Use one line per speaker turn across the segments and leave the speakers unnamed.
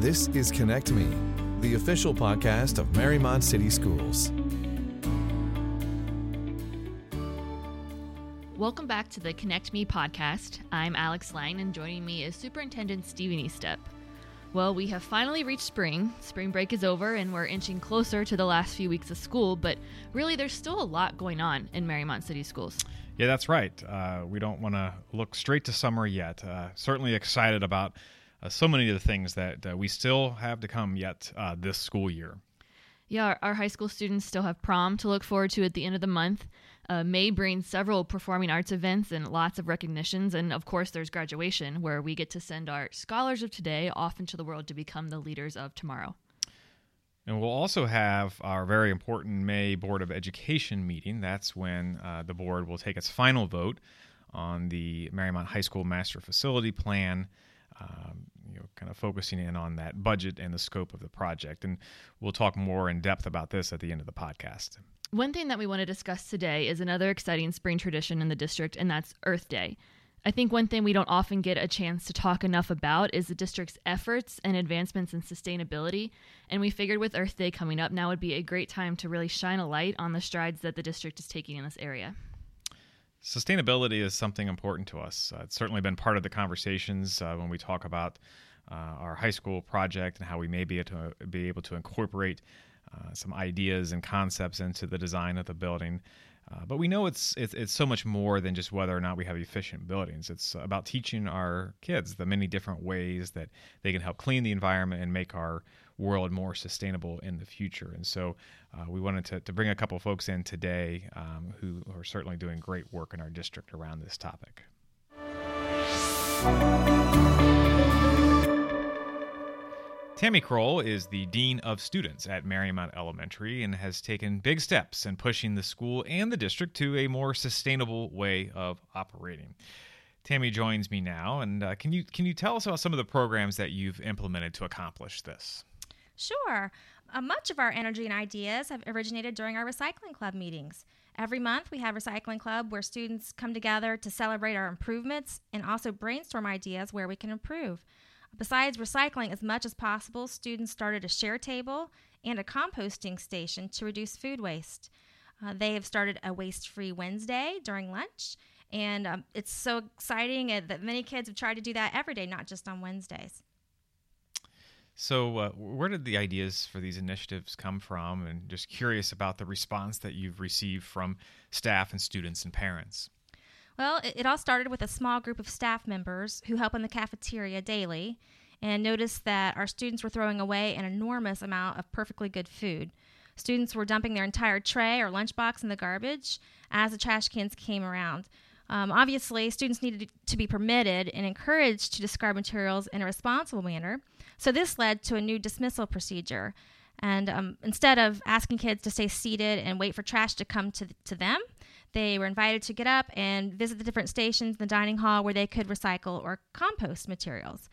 This is Connect Me, the official podcast of Mariemont City Schools.
Welcome back to the Connect Me podcast. I'm Alex Lang, and joining me is Superintendent Stephen Eastep. Well, we have finally reached spring. Spring break is over, and we're inching closer to the last few weeks of school, but really, there's still a lot going on in Mariemont City Schools.
Yeah, that's right. Uh, we don't want to look straight to summer yet. Uh, certainly excited about uh, so many of the things that uh, we still have to come yet uh, this school year.
Yeah, our, our, high school students still have prom to look forward to at the end of the month. Uh, May brings several performing arts events and lots of recognitions. And of course, there's graduation, where we get to send our scholars of today off into the world to become the leaders of tomorrow.
And we'll also have our very important May Board of Education meeting. That's when uh, the board will take its final vote on the Mariemont High School Master Facility Plan um, you know, kind of focusing in on that budget and the scope of the project. And we'll talk more in depth about this at the end of the podcast.
One thing that we want to discuss today is another exciting spring tradition in the district, and that's Earth Day. I think one thing we don't often get a chance to talk enough about is the district's efforts and advancements in sustainability. And we figured with Earth Day coming up, now would be a great time to really shine a light on the strides that the district is taking in this area.
Sustainability is something important to us. Uh, it's certainly been part of the conversations uh, when we talk about uh, our high school project and how we may be able to, be able to incorporate uh, some ideas and concepts into the design of the building. Uh, but we know it's, it's, it's so much more than just whether or not we have efficient buildings. It's about teaching our kids the many different ways that they can help clean the environment and make our world more sustainable in the future. And so uh, we wanted to, to bring a couple folks in today um, who are certainly doing great work in our district around this topic. Tammy Kroll is the Dean of Students at Mariemont Elementary and has taken big steps in pushing the school and the district to a more sustainable way of operating. Tammy joins me now, and uh, can you can you tell us about some of the programs that you've implemented to accomplish this?
Sure. Uh, much of our energy and ideas have originated during our recycling club meetings. Every month, we have Recycling Club where students come together to celebrate our improvements and also brainstorm ideas where we can improve. Besides recycling as much as possible, students started a share table and a composting station to reduce food waste. Uh, they have started a waste free Wednesday during lunch, and um, it's so exciting that many kids have tried to do that every day, not just on Wednesdays.
So, uh, where did the ideas for these initiatives come from? And just curious about the response that you've received from staff and students and parents.
Well, it, it all started with a small group of staff members who help in the cafeteria daily and noticed that our students were throwing away an enormous amount of perfectly good food. Students were dumping their entire tray or lunchbox in the garbage as the trash cans came around. Um, obviously, students needed to be permitted and encouraged to discard materials in a responsible manner. So, this led to a new dismissal procedure. And um, instead of asking kids to stay seated and wait for trash to come to, to them, they were invited to get up and visit the different stations in the dining hall where they could recycle or compost materials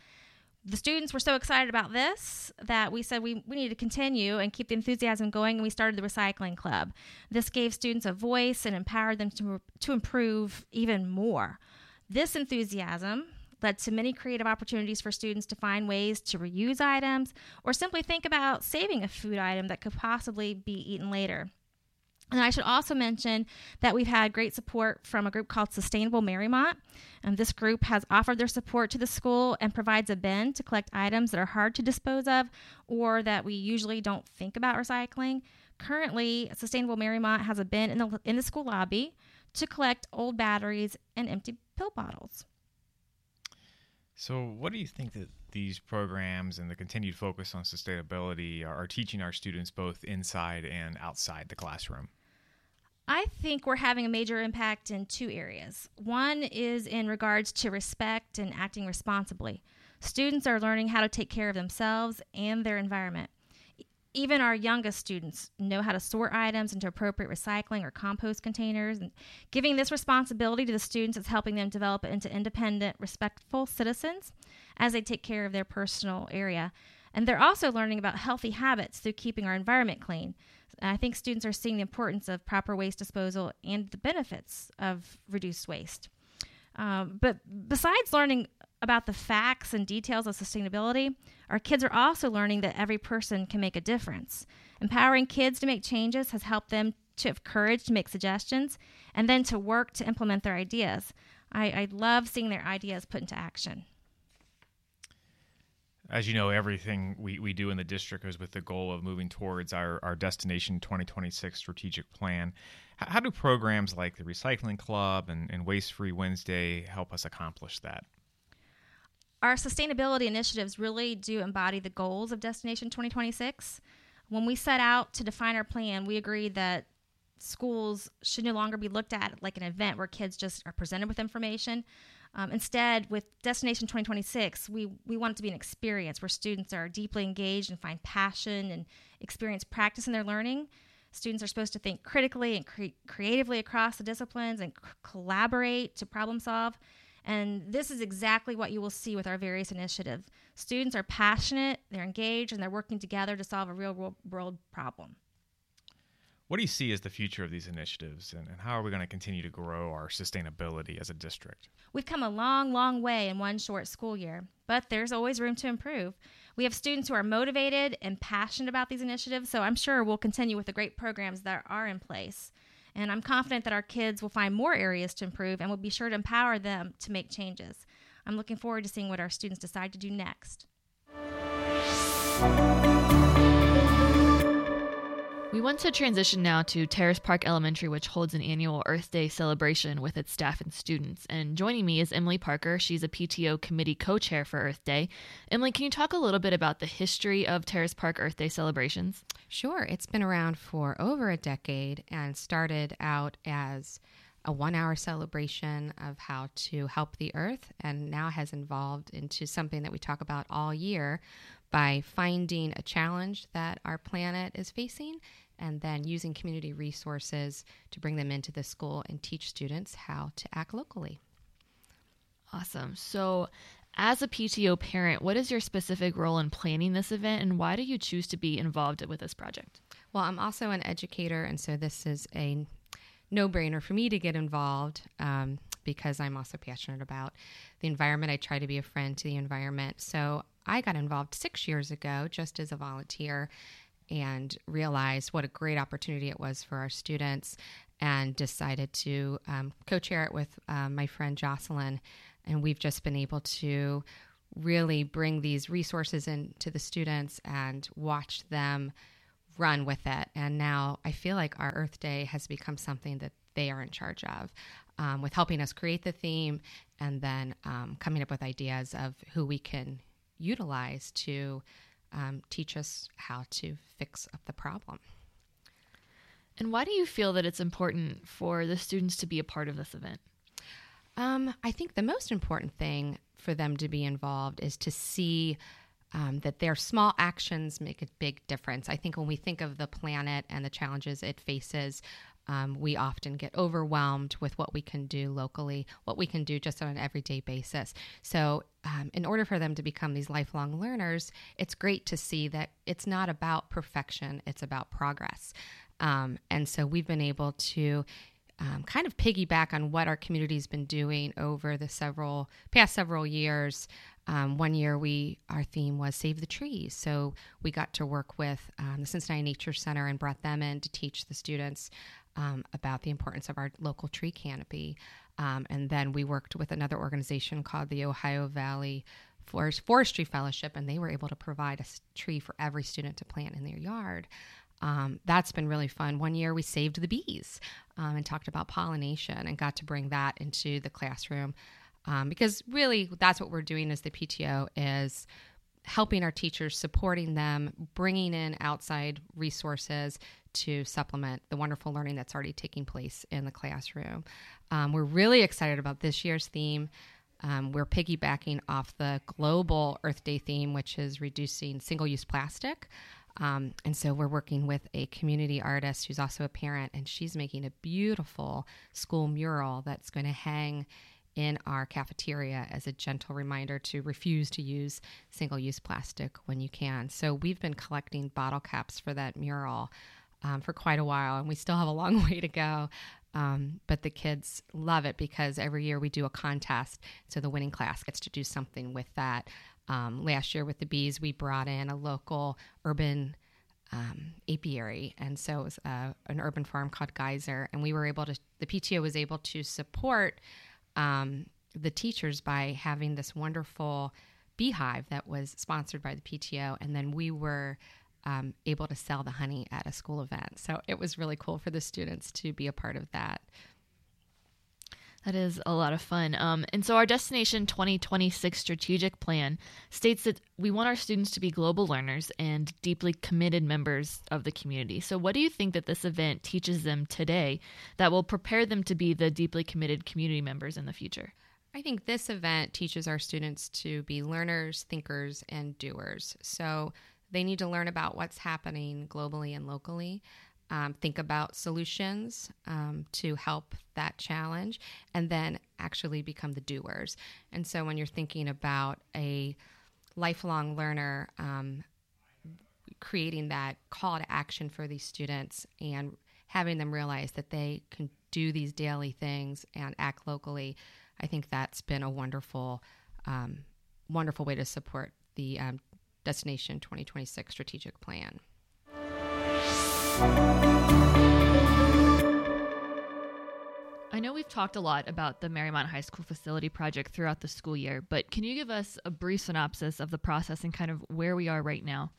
the students were so excited about this that we said we, we need to continue and keep the enthusiasm going and we started the recycling club. This gave students a voice and empowered them to, to improve even more. This enthusiasm led to many creative opportunities for students to find ways to reuse items or simply think about saving a food item that could possibly be eaten later and I should also mention that we've had great support from a group called Sustainable Mariemont. And this group has offered their support to the school and provides a bin to collect items that are hard to dispose of or that we usually don't think about recycling. Currently, Sustainable Mariemont has a bin in the, in the school lobby to collect old batteries and empty pill bottles.
So, what do you think that these programs and the continued focus on sustainability are, teaching our students both inside and outside the classroom?
I think we're having a major impact in two areas. One is in regards to respect and acting responsibly. Students are learning how to take care of themselves and their environment. Even our youngest students know how to sort items into appropriate recycling or compost containers. And giving this responsibility to the students is helping them develop into independent, respectful citizens as they take care of their personal area. And they're also learning about healthy habits through keeping our environment clean. I think students are seeing the importance of proper waste disposal and the benefits of reduced waste. Um, but besides learning about the facts and details of sustainability, our kids are also learning that every person can make a difference. Empowering kids to make changes has helped them to have courage to make suggestions and then to work to implement their ideas. I, I love seeing their ideas put into action.
As you know, everything we, we do in the district is with the goal of moving towards our, our Destination 2026 strategic plan. How, do programs like the Recycling Club and, and Waste Free Wednesday help us accomplish that?
Our sustainability initiatives really do embody the goals of Destination 2026. When we set out to define our plan, we agreed that schools should no longer be looked at like an event where kids just are presented with information. Um, instead, with Destination 2026, we, we want it to be an experience where students are deeply engaged and find passion and experience practice in their learning. Students are supposed to think critically and cre- creatively across the disciplines and c- collaborate to problem solve. And this is exactly what you will see with our various initiatives. Students are passionate, they're engaged, and they're working together to solve a real world problem.
What do you see as the future of these initiatives, and, and how are we going to continue to grow our sustainability as a district?
We've come a long, long way in one short school year, but there's always room to improve. We have students who are motivated and passionate about these initiatives, so I'm sure we'll continue with the great programs that are in place. And I'm confident that our kids will find more areas to improve and we'll be sure to empower them to make changes. I'm looking forward to seeing what our students decide to do next.
We want to transition now to Terrace Park Elementary, which holds an annual Earth Day celebration with its staff and students. And joining me is Emily Parker. She's a PTO committee co chair for Earth Day. Emily, can you talk a little bit about the history of Terrace Park Earth Day celebrations?
Sure. It's been around for over a decade and started out as a one hour celebration of how to help the earth and now has evolved into something that we talk about all year by finding a challenge that our planet is facing and then using community resources to bring them into the school and teach students how to act locally.
Awesome. So, as a PTO parent, what is your specific role in planning this event and why do you choose to be involved with this project?
Well, I'm also an educator, and so this is a no brainer for me to get involved um, because I'm also passionate about the environment. I try to be a friend to the environment. So I got involved six years ago just as a volunteer and realized what a great opportunity it was for our students and decided to um, co chair it with uh, my friend Jocelyn. And we've just been able to really bring these resources into the students and watch them run with it. And now I feel like our Earth Day has become something that they are in charge of. Um, with helping us create the theme and then um, coming up with ideas of who we can utilize to um, teach us how to fix up the problem.
And why do you feel that it's important for the students to be a part of this event?
Um, I think the most important thing for them to be involved is to see um, that their small actions make a big difference. I think when we think of the planet and the challenges it faces, um, we often get overwhelmed with what we can do locally, what we can do just on an everyday basis. So, um, in order for them to become these lifelong learners, it's great to see that it's not about perfection, it's about progress. Um, and so, we've been able to um, kind of piggyback on what our community's been doing over the several past several years. Um, one year, we our theme was save the trees, so we got to work with um, the Cincinnati Nature Center and brought them in to teach the students um, about the importance of our local tree canopy. Um, and then we worked with another organization called the Ohio Valley Forest, Forestry Fellowship, and they were able to provide a tree for every student to plant in their yard. Um, that's been really fun. One year we saved the bees um, and talked about pollination and got to bring that into the classroom um, because really that's what we're doing as the PTO is helping our teachers, supporting them, bringing in outside resources to supplement the wonderful learning that's already taking place in the classroom. Um, we're really excited about this year's theme. Um, we're piggybacking off the global Earth Day theme, which is reducing single use plastic. Um, and so we're working with a community artist who's also a parent, and she's making a beautiful school mural that's going to hang in our cafeteria as a gentle reminder to refuse to use single use plastic when you can. So we've been collecting bottle caps for that mural um, for quite a while, and we still have a long way to go. Um, but the kids love it because every year we do a contest. So the winning class gets to do something with that. Um, last year with the bees, we brought in a local urban um, apiary, and so it was uh, an urban farm called Geyser, and we were able to. The PTO was able to support um, the teachers by having this wonderful beehive that was sponsored by the PTO, and then we were um, able to sell the honey at a school event. So it was really cool for the students to be a part of that.
That is a lot of fun. Um, and so, our Destination 2026 strategic plan states that we want our students to be global learners and deeply committed members of the community. So, what do you think that this event teaches them today that will prepare them to be the deeply committed community members in the future?
I think this event teaches our students to be learners, thinkers, and doers. So, they need to learn about what's happening globally and locally. Um, think about solutions um, to help that challenge, and then actually become the doers. And so, when you're thinking about a lifelong learner, um, creating that call to action for these students and having them realize that they can do these daily things and act locally, I think that's been a wonderful, um, wonderful way to support the um, Destination 2026 strategic plan.
I know we've talked a lot about the Mariemont High School facility project throughout the school year, but can you give us a brief synopsis of the process and kind of where we are right now?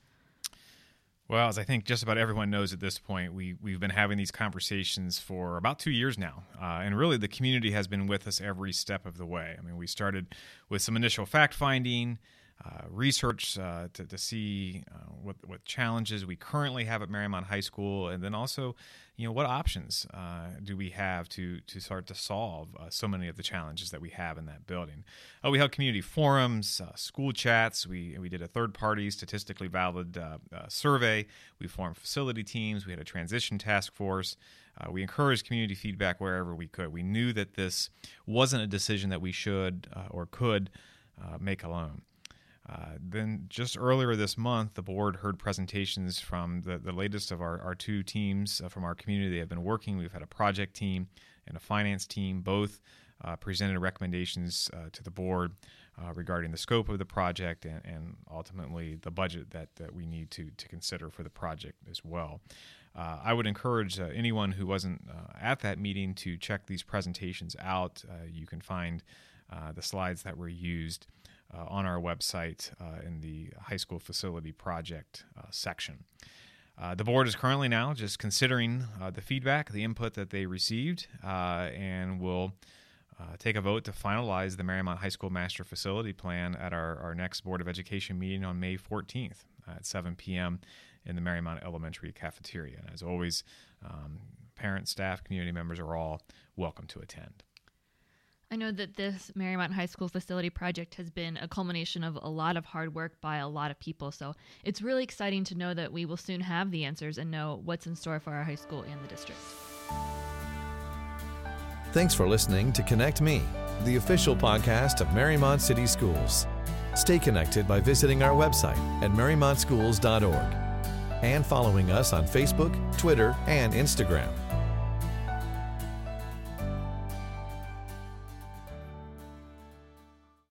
Well, as I think just about everyone knows at this point, we, we've been having these conversations for about two years now. Uh, and really, the community has been with us every step of the way. I mean, we started with some initial fact finding, uh, research uh, to, to see uh, what, what challenges we currently have at Mariemont High School, and then also, you know, what options uh, do we have to to start to solve uh, so many of the challenges that we have in that building. we held community forums, school chats. We we did a third party statistically valid survey. We formed facility teams. We had a transition task force. Uh, we encouraged community feedback wherever we could. We knew that this wasn't a decision that we should or could make alone. Uh, then, just earlier this month, the board heard presentations from the, the latest of our, our two teams uh, from our community. They have been working. We've had a project team and a finance team. Both uh, presented recommendations uh, to the board uh, regarding the scope of the project and, and ultimately the budget that, that we need to, to consider for the project as well. Uh, I would encourage anyone who wasn't at that meeting to check these presentations out. you can find the slides that were used uh, on our website uh, in the high school facility project uh, section. the board is currently now just considering the feedback, the input that they received, and will take a vote to finalize the Mariemont High School Master Facility Plan at our, our next Board of Education meeting on May 14th at 7 p.m. in the Mariemont Elementary cafeteria. And as always, um, parents, staff, community members are all welcome to attend.
I know that this Mariemont High School facility project has been a culmination of a lot of hard work by a lot of people. So it's really exciting to know that we will soon have the answers and know what's in store for our high school and the district.
Thanks for listening to Connect Me, the official podcast of Mariemont City Schools. Stay connected by visiting our website at mariemontschools.org and following us on Facebook, Twitter, and Instagram.